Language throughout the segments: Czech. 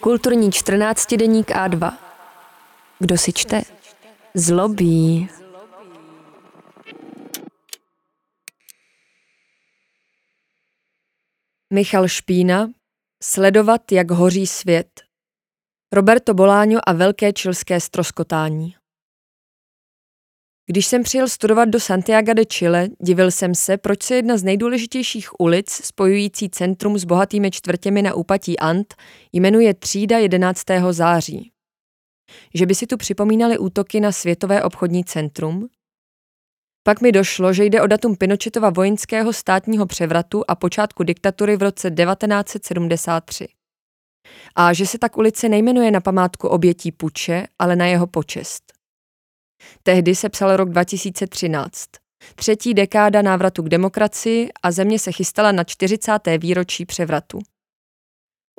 Kulturní 14 deník A2. Kdo si čte? Zlobí. Michal Špína Sledovat, jak hoří svět. Roberto Boláňo a velké čilské stroskotání. Když jsem přijel studovat do Santiago de Chile, divil jsem se, proč se jedna z nejdůležitějších ulic, spojující centrum s bohatými čtvrtěmi na úpatí Ant, jmenuje Třída 11. září. Že by si tu připomínali útoky na Světové obchodní centrum? Pak mi došlo, že jde o datum Pinochetova vojenského státního převratu a počátku diktatury v roce 1973. A že se tak ulice nejmenuje na památku obětí puče, ale na jeho počest. Tehdy se psal rok 2013. Třetí dekáda návratu k demokracii a země se chystala na 40. výročí převratu.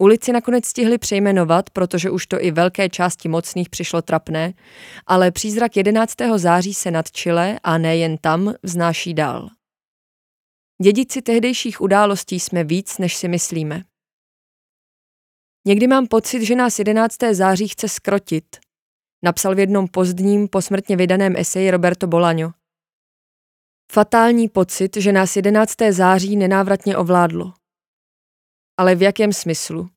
Ulici nakonec stihli přejmenovat, protože už to i velké části mocných přišlo trapné, ale přízrak 11. září se nad Chile a nejen tam vznáší dál. Dědici tehdejších událostí jsme víc, než si myslíme. Někdy mám pocit, že nás 11. září chce skrotit, napsal v jednom pozdním, posmrtně vydaném eseji Roberto Bolaño. Fatální pocit, že nás 11. září nenávratně ovládlo. Ale v jakém smyslu?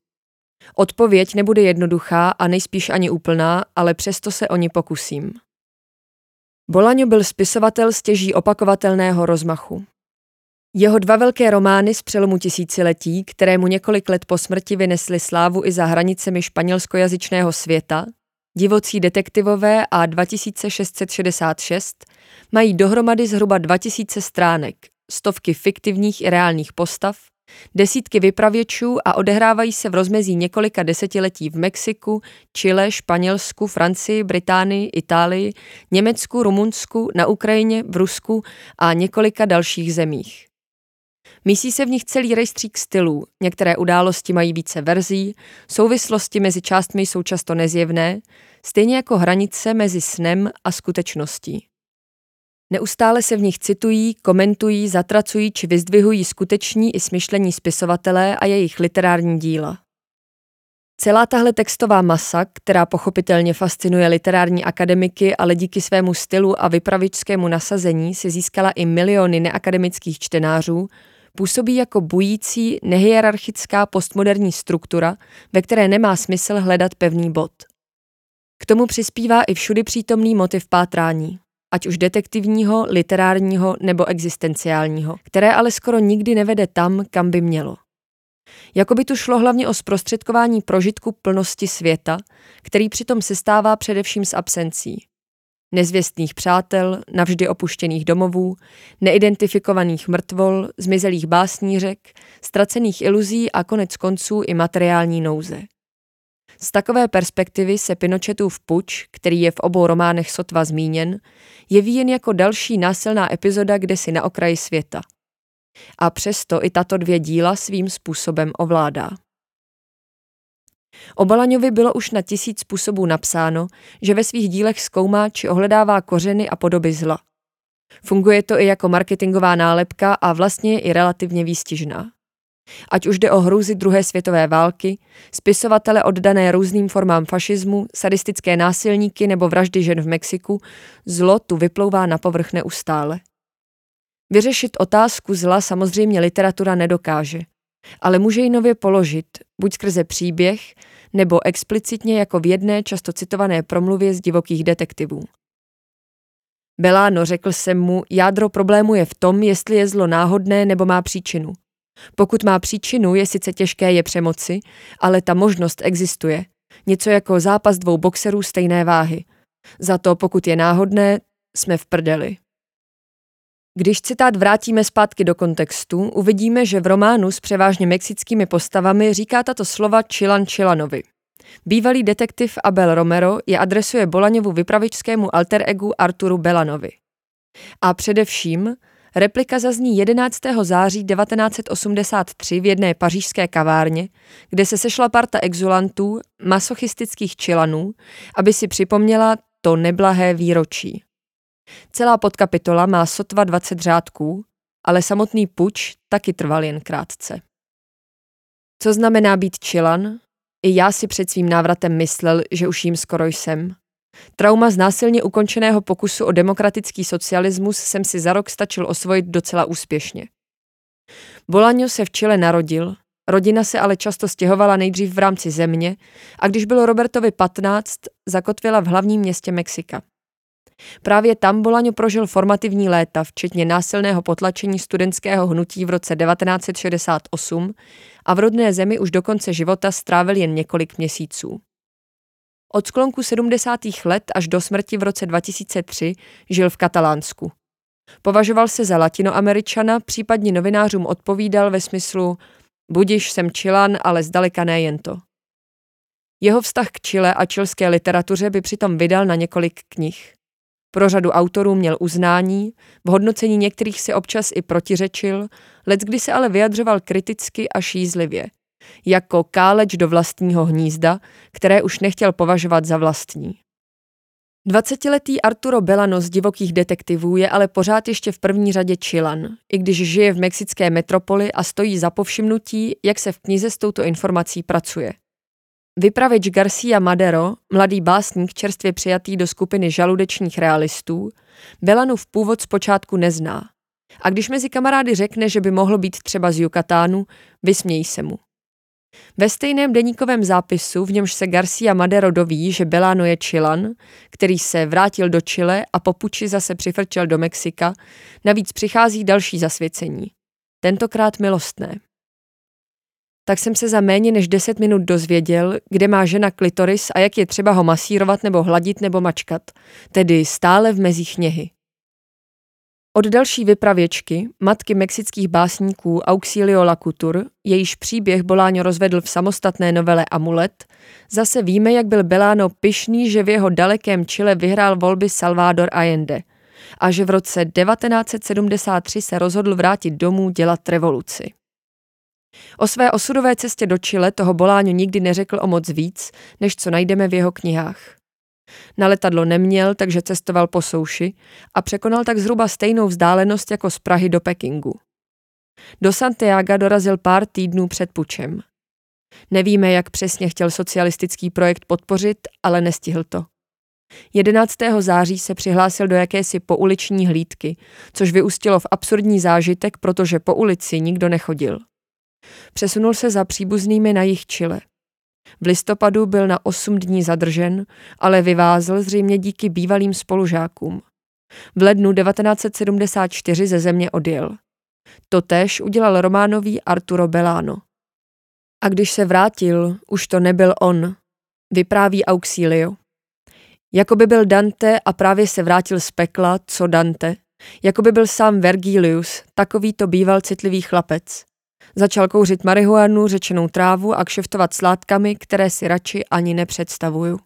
Odpověď nebude jednoduchá a nejspíš ani úplná, ale přesto se o ní pokusím. Bolaňo byl spisovatel stěží opakovatelného rozmachu. Jeho dva velké romány z přelomu tisíciletí, které mu několik let po smrti vynesly slávu i za hranicemi španělskojazyčného světa, Divocí detektivové a 2666 mají dohromady zhruba 2000 stránek, stovky fiktivních i reálných postav, desítky vypravěčů a odehrávají se v rozmezí několika desetiletí v Mexiku, Chile, Španělsku, Francii, Británii, Itálii, Německu, Rumunsku, na Ukrajině, v Rusku a několika dalších zemích. Mísí se v nich celý rejstřík stylů, některé události mají více verzí, souvislosti mezi částmi jsou často nezjevné, stejně jako hranice mezi snem a skutečností. Neustále se v nich citují, komentují, zatracují či vyzdvihují skuteční i smyšlení spisovatelé a jejich literární díla. Celá tahle textová masa, která pochopitelně fascinuje literární akademiky, ale díky svému stylu a vypravičskému nasazení si získala i miliony neakademických čtenářů, působí jako bující, nehierarchická postmoderní struktura, ve které nemá smysl hledat pevný bod. K tomu přispívá i všudy přítomný motiv pátrání, ať už detektivního, literárního nebo existenciálního, které ale skoro nikdy nevede tam, kam by mělo. Jakoby tu šlo hlavně o zprostředkování prožitku plnosti světa, který přitom sestává především z absencí. Nezvěstných přátel, navždy opuštěných domovů, neidentifikovaných mrtvol, zmizelých básnířek, ztracených iluzí a konec konců i materiální nouze. Z takové perspektivy se Pinochetův puč, který je v obou románech sotva zmíněn, jeví jen jako další násilná epizoda kde si na okraji světa. A přesto i tato dvě díla svým způsobem ovládá. O Balaňovi bylo už na tisíc způsobů napsáno, že ve svých dílech zkoumá či ohledává kořeny a podoby zla. Funguje to i jako marketingová nálepka a vlastně je i relativně výstižná. Ať už jde o hrůzy druhé světové války, spisovatele oddané různým formám fašismu, sadistické násilníky nebo vraždy žen v Mexiku, zlo tu vyplouvá na povrch neustále. Vyřešit otázku zla samozřejmě literatura nedokáže, ale může ji nově položit, buď skrze příběh, nebo explicitně jako v jedné často citované promluvě z divokých detektivů. Beláno, řekl jsem mu, jádro problému je v tom, jestli je zlo náhodné nebo má příčinu. Pokud má příčinu, je sice těžké je přemoci, ale ta možnost existuje. Něco jako zápas dvou boxerů stejné váhy. Za to, pokud je náhodné, jsme v prdeli. Když citát vrátíme zpátky do kontextu, uvidíme, že v románu s převážně mexickými postavami říká tato slova Chilan Chilanovi. Bývalý detektiv Abel Romero je adresuje Bolaňovu vypravičskému alter egu Arturu Belanovi. A především replika zazní 11. září 1983 v jedné pařížské kavárně, kde se sešla parta exulantů, masochistických čilanů, aby si připomněla to neblahé výročí. Celá podkapitola má sotva 20 řádků, ale samotný puč taky trval jen krátce. Co znamená být čilan? I já si před svým návratem myslel, že už jim skoro jsem. Trauma z násilně ukončeného pokusu o demokratický socialismus jsem si za rok stačil osvojit docela úspěšně. Bolaňo se v Chile narodil, rodina se ale často stěhovala nejdřív v rámci země a když bylo Robertovi 15, zakotvila v hlavním městě Mexika. Právě tam Bolaňo prožil formativní léta, včetně násilného potlačení studentského hnutí v roce 1968 a v rodné zemi už do konce života strávil jen několik měsíců. Od sklonku 70. let až do smrti v roce 2003 žil v Katalánsku. Považoval se za latinoameričana, případně novinářům odpovídal ve smyslu budiš jsem Čilan, ale zdaleka ne jen to. Jeho vztah k Chile a čilské literatuře by přitom vydal na několik knih. Pro řadu autorů měl uznání, v hodnocení některých si občas i protiřečil, kdy se ale vyjadřoval kriticky a šízlivě, jako káleč do vlastního hnízda, které už nechtěl považovat za vlastní. Dvacetiletý Arturo Belano z divokých detektivů je ale pořád ještě v první řadě Chilan, i když žije v mexické metropoli a stojí za povšimnutí, jak se v knize s touto informací pracuje. Vypravěč Garcia Madero, mladý básník čerstvě přijatý do skupiny žaludečních realistů, v původ zpočátku nezná. A když mezi kamarády řekne, že by mohl být třeba z Yucatánu, vysmějí se mu. Ve stejném deníkovém zápisu, v němž se Garcia Madero doví, že Belano je Chilan, který se vrátil do Chile a po puči zase přifrčel do Mexika, navíc přichází další zasvěcení. Tentokrát milostné tak jsem se za méně než 10 minut dozvěděl, kde má žena klitoris a jak je třeba ho masírovat nebo hladit nebo mačkat, tedy stále v mezích něhy. Od další vypravěčky, matky mexických básníků Auxilio Lacutur, jejíž příběh Boláňo rozvedl v samostatné novele Amulet, zase víme, jak byl Beláno pyšný, že v jeho dalekém Chile vyhrál volby Salvador Allende a že v roce 1973 se rozhodl vrátit domů dělat revoluci. O své osudové cestě do Chile toho Boláňo nikdy neřekl o moc víc, než co najdeme v jeho knihách. Na letadlo neměl, takže cestoval po souši a překonal tak zhruba stejnou vzdálenost jako z Prahy do Pekingu. Do Santiago dorazil pár týdnů před pučem. Nevíme, jak přesně chtěl socialistický projekt podpořit, ale nestihl to. 11. září se přihlásil do jakési pouliční hlídky, což vyústilo v absurdní zážitek, protože po ulici nikdo nechodil. Přesunul se za příbuznými na jich Chile. V listopadu byl na 8 dní zadržen, ale vyvázl zřejmě díky bývalým spolužákům. V lednu 1974 ze země odjel. Totež udělal románový Arturo Belano. A když se vrátil, už to nebyl on, vypráví Auxilio. Jakoby byl Dante a právě se vrátil z pekla, co Dante. Jakoby byl sám Vergilius, takový to býval citlivý chlapec. Začal kouřit marihuanu, řečenou trávu a kšeftovat sládkami, které si radši ani nepředstavuju.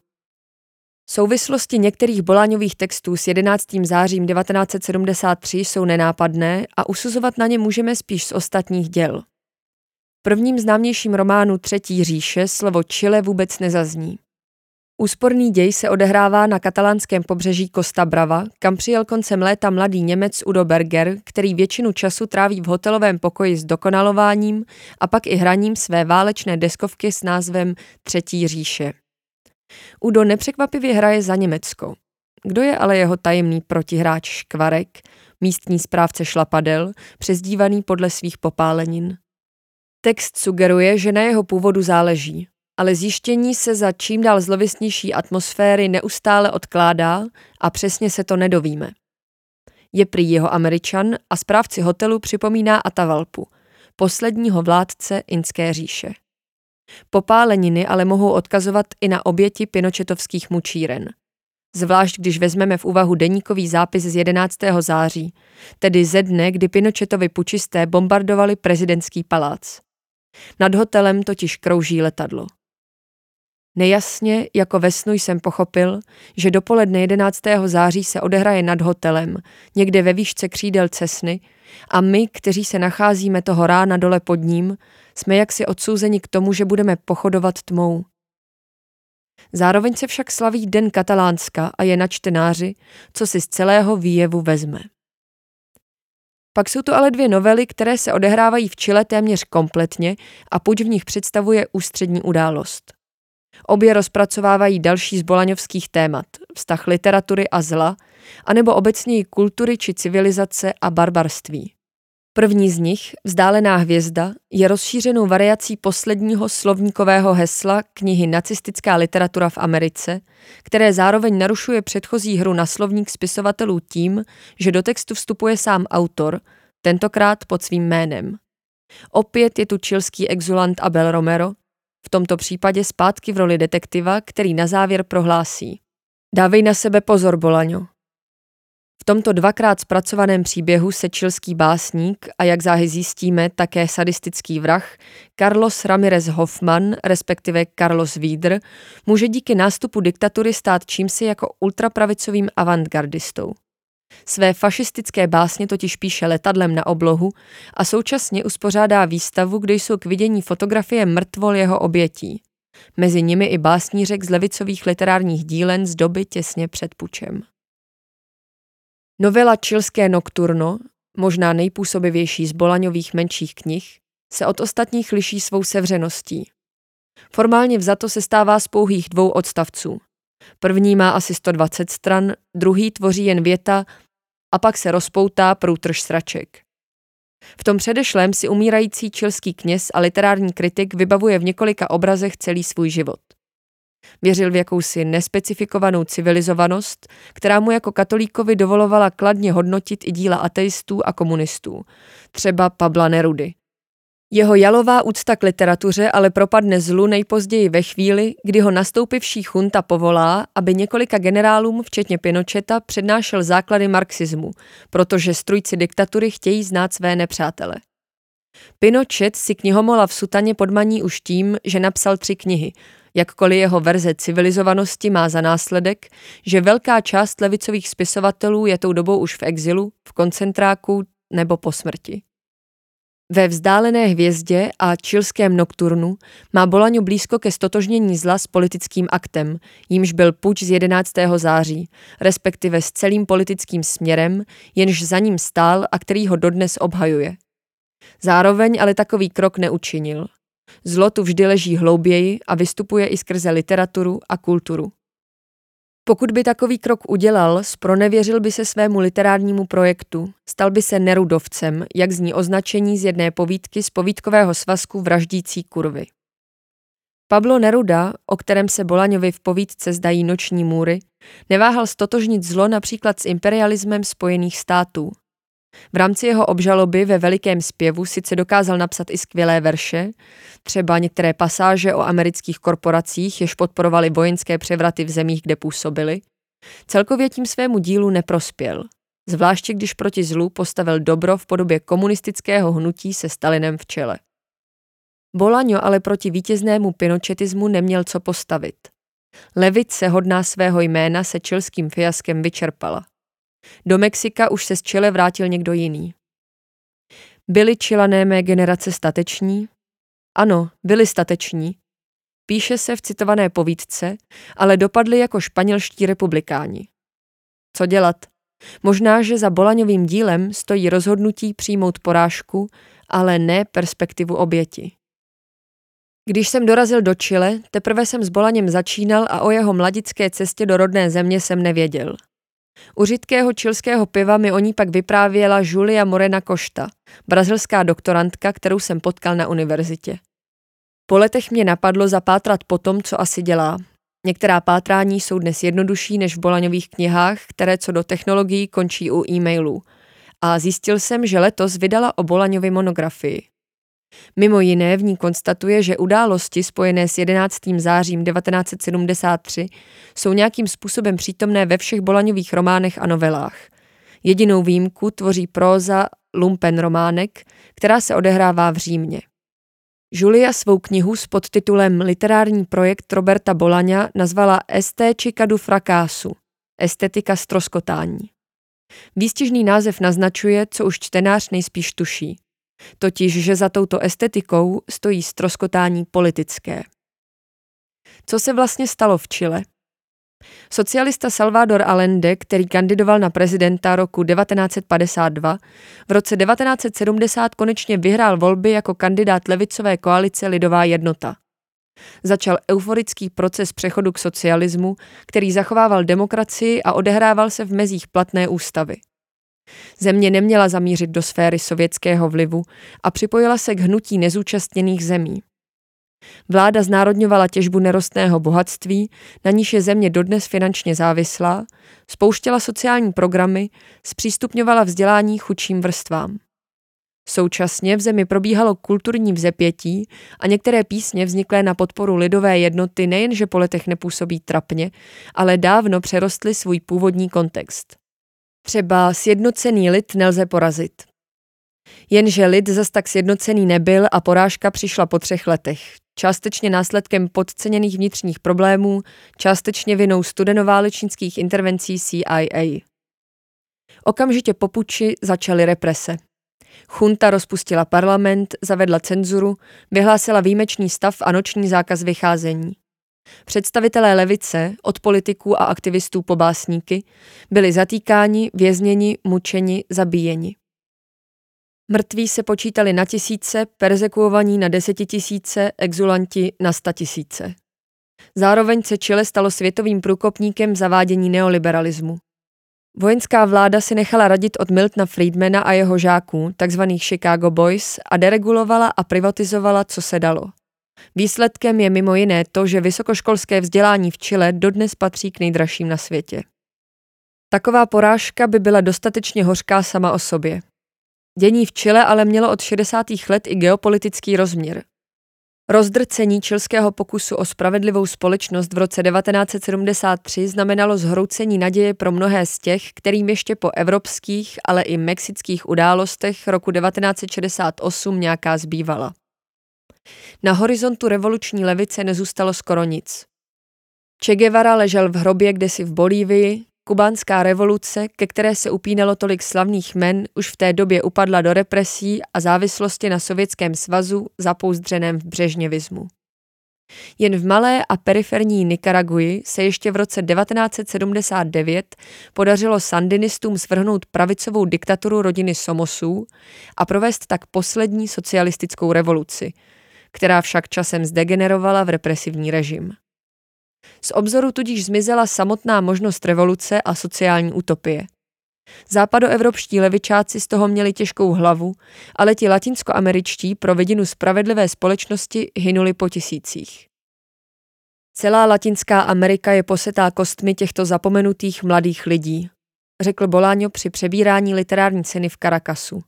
Souvislosti některých Boláňových textů s 11. zářím 1973 jsou nenápadné a usuzovat na ně můžeme spíš z ostatních děl. V prvním známějším románu Třetí říše slovo Chile vůbec nezazní. Úsporný děj se odehrává na katalánském pobřeží Costa Brava, kam přijel koncem léta mladý Němec Udo Berger, který většinu času tráví v hotelovém pokoji s dokonalováním a pak i hraním své válečné deskovky s názvem Třetí říše. Udo nepřekvapivě hraje za Německo. Kdo je ale jeho tajemný protihráč Škvarek, místní správce šlapadel, přezdívaný podle svých popálenin? Text sugeruje, že na jeho původu záleží, ale zjištění se za čím dál zlověstnější atmosféry neustále odkládá a přesně se to nedovíme. Je prý jeho američan a správci hotelu připomíná Atavalpu, posledního vládce Inské říše. Popáleniny ale mohou odkazovat i na oběti pinočetovských mučíren. Zvlášť když vezmeme v úvahu deníkový zápis z 11. září, tedy ze dne, kdy Pinochetovi pučisté bombardovali prezidentský palác. Nad hotelem totiž krouží letadlo. Nejasně, jako ve snu jsem pochopil, že dopoledne 11. září se odehraje nad hotelem, někde ve výšce křídel Cesny, a my, kteří se nacházíme toho rána dole pod ním, jsme jaksi odsouzeni k tomu, že budeme pochodovat tmou. Zároveň se však slaví Den Katalánska a je na čtenáři, co si z celého výjevu vezme. Pak jsou to ale dvě novely, které se odehrávají v Chile téměř kompletně a puť v nich představuje ústřední událost. Obě rozpracovávají další z bolaňovských témat, vztah literatury a zla, anebo obecněji kultury či civilizace a barbarství. První z nich, Vzdálená hvězda, je rozšířenou variací posledního slovníkového hesla knihy Nacistická literatura v Americe, které zároveň narušuje předchozí hru na slovník spisovatelů tím, že do textu vstupuje sám autor, tentokrát pod svým jménem. Opět je tu čilský exulant Abel Romero, tomto případě zpátky v roli detektiva, který na závěr prohlásí. Dávej na sebe pozor, Bolaňo. V tomto dvakrát zpracovaném příběhu se čilský básník a jak záhy zjistíme také sadistický vrah Carlos Ramirez Hoffman, respektive Carlos Vídr, může díky nástupu diktatury stát čímsi jako ultrapravicovým avantgardistou. Své fašistické básně totiž píše letadlem na oblohu a současně uspořádá výstavu, kde jsou k vidění fotografie mrtvol jeho obětí. Mezi nimi i básnířek z levicových literárních dílen z doby těsně před pučem. Novela Čilské nokturno, možná nejpůsobivější z Bolaňových menších knih, se od ostatních liší svou sevřeností. Formálně vzato se stává z pouhých dvou odstavců. První má asi 120 stran, druhý tvoří jen věta a pak se rozpoutá průtrž sraček. V tom předešlém si umírající čilský kněz a literární kritik vybavuje v několika obrazech celý svůj život. Věřil v jakousi nespecifikovanou civilizovanost, která mu jako katolíkovi dovolovala kladně hodnotit i díla ateistů a komunistů, třeba Pabla Nerudy. Jeho jalová úcta k literatuře ale propadne zlu nejpozději ve chvíli, kdy ho nastoupivší chunta povolá, aby několika generálům, včetně Pinocheta, přednášel základy marxismu, protože strujci diktatury chtějí znát své nepřátele. Pinochet si knihomola v sutaně podmaní už tím, že napsal tři knihy, jakkoliv jeho verze civilizovanosti má za následek, že velká část levicových spisovatelů je tou dobou už v exilu, v koncentráku nebo po smrti. Ve vzdálené hvězdě a čilském nokturnu má Bolaňo blízko ke stotožnění zla s politickým aktem, jímž byl puč z 11. září, respektive s celým politickým směrem, jenž za ním stál a který ho dodnes obhajuje. Zároveň ale takový krok neučinil. Zlo tu vždy leží hlouběji a vystupuje i skrze literaturu a kulturu. Pokud by takový krok udělal, spronevěřil by se svému literárnímu projektu, stal by se nerudovcem, jak zní označení z jedné povídky z povídkového svazku Vraždící kurvy. Pablo Neruda, o kterém se Bolaňovi v povídce zdají noční můry, neváhal stotožnit zlo například s imperialismem Spojených států. V rámci jeho obžaloby ve Velikém zpěvu sice dokázal napsat i skvělé verše, třeba některé pasáže o amerických korporacích, jež podporovali vojenské převraty v zemích, kde působili, celkově tím svému dílu neprospěl, zvláště když proti zlu postavil dobro v podobě komunistického hnutí se Stalinem v čele. Bolaňo ale proti vítěznému pinochetismu neměl co postavit. Levice hodná svého jména se čilským fiaskem vyčerpala. Do Mexika už se z Chile vrátil někdo jiný. Byli čilané mé generace stateční? Ano, byli stateční. Píše se v citované povídce, ale dopadli jako španělští republikáni. Co dělat? Možná, že za Bolaňovým dílem stojí rozhodnutí přijmout porážku, ale ne perspektivu oběti. Když jsem dorazil do Chile, teprve jsem s Bolaněm začínal a o jeho mladické cestě do rodné země jsem nevěděl. U řidkého čilského piva mi o ní pak vyprávěla Julia Morena Košta, brazilská doktorantka, kterou jsem potkal na univerzitě. Po letech mě napadlo zapátrat po tom, co asi dělá. Některá pátrání jsou dnes jednodušší než v Bolaňových knihách, které co do technologií končí u e-mailů. A zjistil jsem, že letos vydala o Bolaňovi monografii. Mimo jiné v ní konstatuje, že události spojené s 11. zářím 1973 jsou nějakým způsobem přítomné ve všech Bolaňových románech a novelách. Jedinou výjimku tvoří próza Lumpen románek, která se odehrává v Římě. Julia svou knihu s podtitulem Literární projekt Roberta Bolaňa nazvala Estéčika du fracasu, estetika stroskotání. Výstižný název naznačuje, co už čtenář nejspíš tuší totiž že za touto estetikou stojí stroskotání politické. Co se vlastně stalo v Chile? Socialista Salvador Allende, který kandidoval na prezidenta roku 1952, v roce 1970 konečně vyhrál volby jako kandidát levicové koalice Lidová jednota. Začal euforický proces přechodu k socialismu, který zachovával demokracii a odehrával se v mezích platné ústavy. Země neměla zamířit do sféry sovětského vlivu a připojila se k hnutí nezúčastněných zemí. Vláda znárodňovala těžbu nerostného bohatství, na níž je země dodnes finančně závislá, spouštěla sociální programy, zpřístupňovala vzdělání chudším vrstvám. Současně v zemi probíhalo kulturní vzepětí a některé písně vzniklé na podporu lidové jednoty nejenže po letech nepůsobí trapně, ale dávno přerostly svůj původní kontext. Třeba sjednocený lid nelze porazit. Jenže lid zas tak sjednocený nebyl a porážka přišla po třech letech. Částečně následkem podceněných vnitřních problémů, částečně vinou studenoválečnických intervencí CIA. Okamžitě po puči začaly represe. Chunta rozpustila parlament, zavedla cenzuru, vyhlásila výjimečný stav a noční zákaz vycházení. Představitelé levice, od politiků a aktivistů po básníky, byli zatýkáni, vězněni, mučeni, zabíjeni. Mrtví se počítali na tisíce, persekuovaní na desetitisíce, exulanti na statisíce. Zároveň se Chile stalo světovým průkopníkem zavádění neoliberalismu. Vojenská vláda si nechala radit od Miltona Friedmana a jeho žáků, takzvaných Chicago Boys, a deregulovala a privatizovala, co se dalo. Výsledkem je mimo jiné to, že vysokoškolské vzdělání v Chile dodnes patří k nejdražším na světě. Taková porážka by byla dostatečně hořká sama o sobě. Dění v Chile ale mělo od 60. let i geopolitický rozměr. Rozdrcení čilského pokusu o spravedlivou společnost v roce 1973 znamenalo zhroucení naděje pro mnohé z těch, kterým ještě po evropských, ale i mexických událostech roku 1968 nějaká zbývala. Na horizontu revoluční levice nezůstalo skoro nic. Che Guevara ležel v hrobě kdesi v Bolívii, kubánská revoluce, ke které se upínalo tolik slavných men, už v té době upadla do represí a závislosti na Sovětském svazu zapouzdřeném v brežněvismu. Jen v malé a periferní Nikaraguji se ještě v roce 1979 podařilo sandinistům svrhnout pravicovou diktaturu rodiny Somosů a provést tak poslední socialistickou revoluci, která však časem zdegenerovala v represivní režim. Z obzoru tudíž zmizela samotná možnost revoluce a sociální utopie. Západoevropští levičáci z toho měli těžkou hlavu, ale ti latinskoameričtí pro vidinu spravedlivé společnosti hynuli po tisících. Celá Latinská Amerika je posetá kostmi těchto zapomenutých mladých lidí, řekl Boláňo při přebírání literární ceny v Caracasu.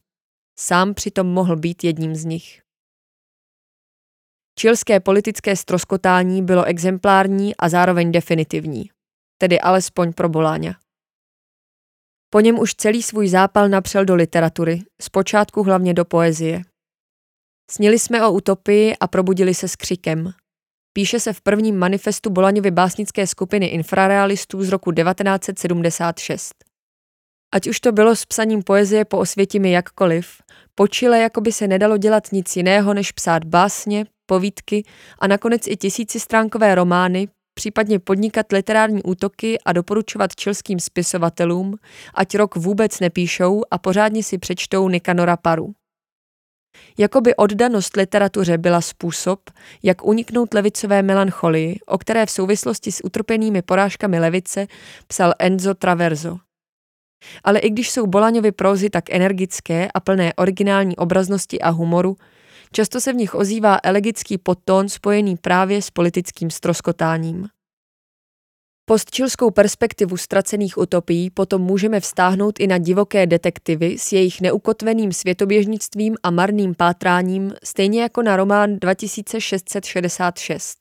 Sám přitom mohl být jedním z nich. Čilské politické stroskotání bylo exemplární a zároveň definitivní, tedy alespoň pro Boláňa. Po něm už celý svůj zápal napřel do literatury, zpočátku hlavně do poezie. Snili jsme o utopii a probudili se s křikem. Píše se v prvním manifestu Bolaňovy básnické skupiny infrarealistů z roku 1976. Ať už to bylo s psaním poezie po osvětimi jakkoliv, počile jako by se nedalo dělat nic jiného, než psát básně, povídky a nakonec i tisícistránkové romány, případně podnikat literární útoky a doporučovat čilským spisovatelům, ať rok vůbec nepíšou a pořádně si přečtou Nikanora Paru. Jakoby oddanost literatuře byla způsob, jak uniknout levicové melancholii, o které v souvislosti s utrpenými porážkami levice psal Enzo Traverso. Ale i když jsou Bolaňovy prózy tak energické a plné originální obraznosti a humoru, často se v nich ozývá elegický podtón spojený právě s politickým stroskotáním. Postčilskou perspektivu ztracených utopií potom můžeme vztáhnout i na divoké detektivy s jejich neukotveným světoběžnictvím a marným pátráním, stejně jako na román 2666.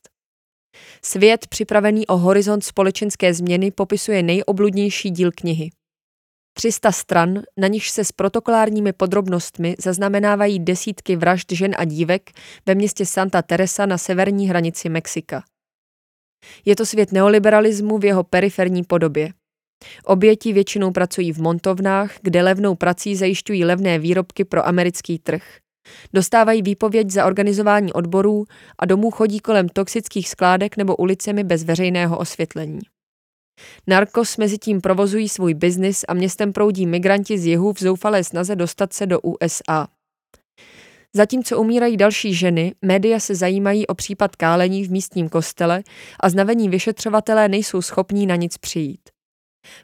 Svět připravený o horizont společenské změny popisuje nejobludnější díl knihy. 300 stran, na nichž se s protokolárními podrobnostmi zaznamenávají desítky vražd žen a dívek ve městě Santa Teresa na severní hranici Mexika. Je to svět neoliberalismu v jeho periferní podobě. Oběti většinou pracují v montovnách, kde levnou prací zajišťují levné výrobky pro americký trh. Dostávají výpověď za organizování odborů a domů chodí kolem toxických skládek nebo ulicemi bez veřejného osvětlení. Narkos mezi tím provozují svůj biznis a městem proudí migranti z jihu v zoufalé snaze dostat se do USA. Zatímco umírají další ženy, média se zajímají o případ kálení v místním kostele a znavení vyšetřovatelé nejsou schopní na nic přijít.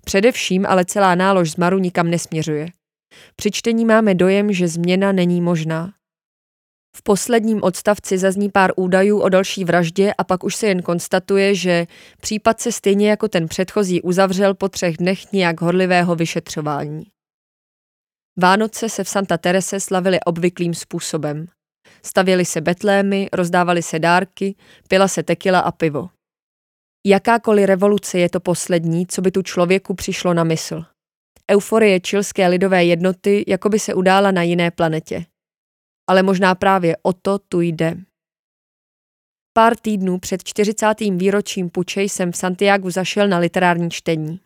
Především ale celá nálož zmaru nikam nesměřuje. Při čtení máme dojem, že změna není možná. V posledním odstavci zazní pár údajů o další vraždě a pak už se jen konstatuje, že případ se stejně jako ten předchozí uzavřel po třech dnech nějak horlivého vyšetřování. Vánoce se v Santa Terese slavily obvyklým způsobem. Stavěly se betlémy, rozdávaly se dárky, pila se tekila a pivo. Jakákoliv revoluce je to poslední, co by tu člověku přišlo na mysl. Euforie čilské lidové jednoty jako by se udála na jiné planetě. Ale možná právě o to tu jde. Pár týdnů před 40. výročím puče jsem v Santiagu zašel na literární čtení.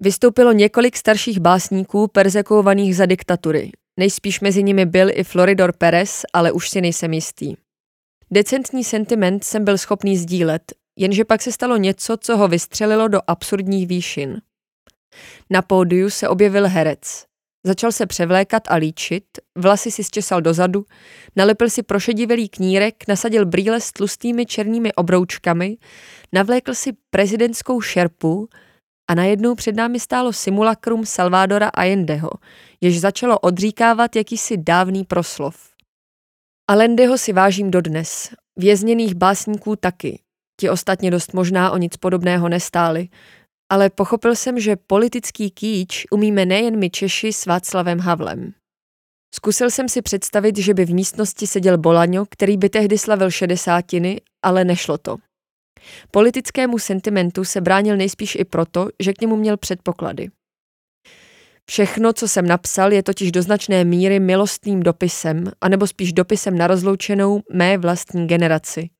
Vystoupilo několik starších básníků perzekovaných za diktatury. Nejspíš mezi nimi byl i Floridor Perez, ale už si nejsem jistý. Decentní sentiment jsem byl schopný sdílet, jenže pak se stalo něco, co ho vystřelilo do absurdních výšin. Na pódiu se objevil herec. Začal se převlékat a líčit, vlasy si zčesal dozadu, nalepil si prošedivelý knírek, nasadil brýle s tlustými černými obroučkami, navlékl si prezidentskou šerpu a najednou před námi stálo simulakrum Salvadora Allendeho, jež začalo odříkávat jakýsi dávný proslov. Allendeho si vážím dodnes, vězněných básníků taky, ti ostatně dost možná o nic podobného nestáli, ale pochopil jsem, že politický kýč umíme nejen my Češi s Václavem Havlem. Zkusil jsem si představit, že by v místnosti seděl Bolaňo, který by tehdy slavil šedesátiny, ale nešlo to. Politickému sentimentu se bránil nejspíš i proto, že k němu měl předpoklady. Všechno, co jsem napsal, je totiž do značné míry milostným dopisem, anebo spíš dopisem na rozloučenou mé vlastní generaci.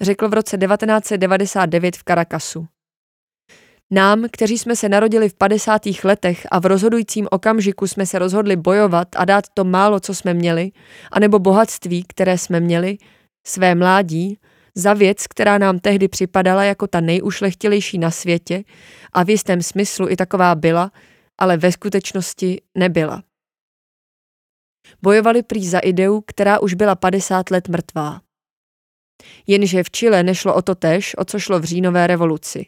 Řekl v roce 1999 v Caracasu. Nám, kteří jsme se narodili v 50. letech a v rozhodujícím okamžiku jsme se rozhodli bojovat a dát to málo, co jsme měli, anebo bohatství, které jsme měli, své mládí, za věc, která nám tehdy připadala jako ta nejušlechtilejší na světě a v jistém smyslu i taková byla, ale ve skutečnosti nebyla. Bojovali prý za ideu, která už byla 50 let mrtvá. Jenže v Chile nešlo o to tež, o co šlo v říjnové revoluci.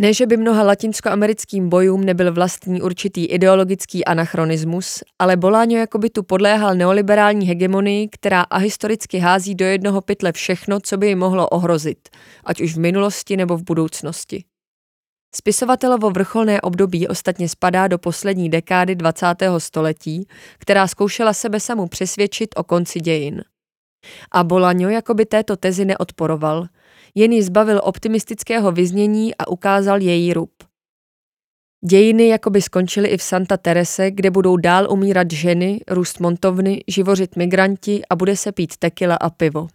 Ne, že by mnoha latinskoamerickým bojům nebyl vlastní určitý ideologický anachronismus, ale Boláňo jako by tu podléhal neoliberální hegemonii, která ahistoricky hází do jednoho pytle všechno, co by ji mohlo ohrozit, ať už v minulosti nebo v budoucnosti. Spisovatelovo vrcholné období ostatně spadá do poslední dekády 20. století, která zkoušela sebe samu přesvědčit o konci dějin. A Bolaňo jako by této tezi neodporoval – jen ji zbavil optimistického vyznění a ukázal její rub. Dějiny jakoby skončily i v Santa Terese, kde budou dál umírat ženy, růst montovny, živořit migranti a bude se pít tekila a pivo.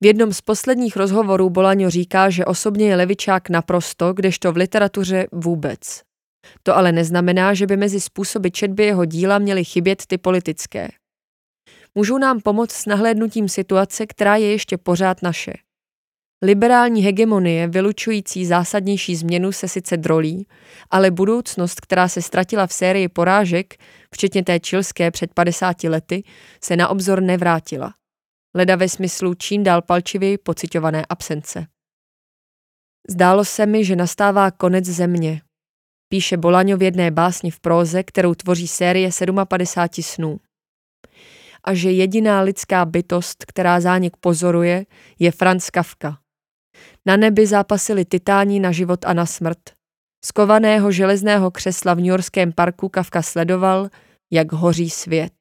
V jednom z posledních rozhovorů Bolaňo říká, že osobně je levičák naprosto, kdežto v literatuře vůbec. To ale neznamená, že by mezi způsoby četby jeho díla měly chybět ty politické. Můžou nám pomoct s nahlédnutím situace, která je ještě pořád naše. Liberální hegemonie, vylučující zásadnější změnu, se sice drolí, ale budoucnost, která se ztratila v sérii porážek, včetně té čilské před 50 lety, se na obzor nevrátila. Leda ve smyslu čím dál palčivěji pocitované absence. Zdálo se mi, že nastává konec země. Píše Bolaňo v jedné básni v próze, kterou tvoří série 57 snů. A že jediná lidská bytost, která zánik pozoruje, je Franz Kafka – na nebi zápasili titáni na život a na smrt. Z kovaného železného křesla v New Yorkském parku Kafka sledoval, jak hoří svět.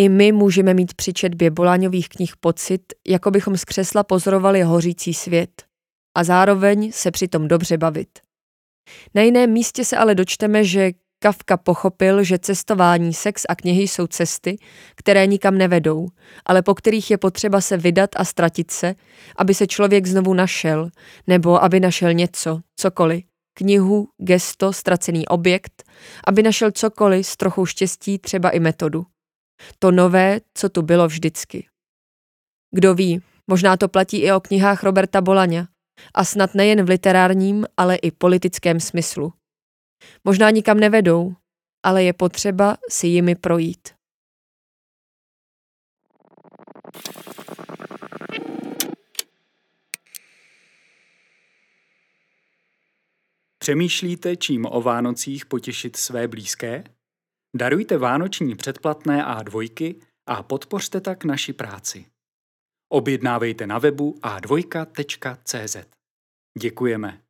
I my můžeme mít při četbě Boláňových knih pocit, jako bychom z křesla pozorovali hořící svět a zároveň se přitom dobře bavit. Na jiném místě se ale dočteme, že Kafka pochopil, že cestování, sex a knihy jsou cesty, které nikam nevedou, ale po kterých je potřeba se vydat a ztratit se, aby se člověk znovu našel, nebo aby našel něco, cokoliv, knihu, gesto, ztracený objekt, aby našel cokoliv s trochou štěstí, třeba i metodu. To nové, co tu bylo vždycky. Kdo ví, možná to platí i o knihách Roberta Bolaňa, a snad nejen v literárním, ale i politickém smyslu. Možná nikam nevedou, ale je potřeba si jimi projít. Přemýšlíte, čím o Vánocích potěšit své blízké? Darujte vánoční předplatné A2 a podpořte tak naši práci. Objednávejte na webu a2.cz. Děkujeme.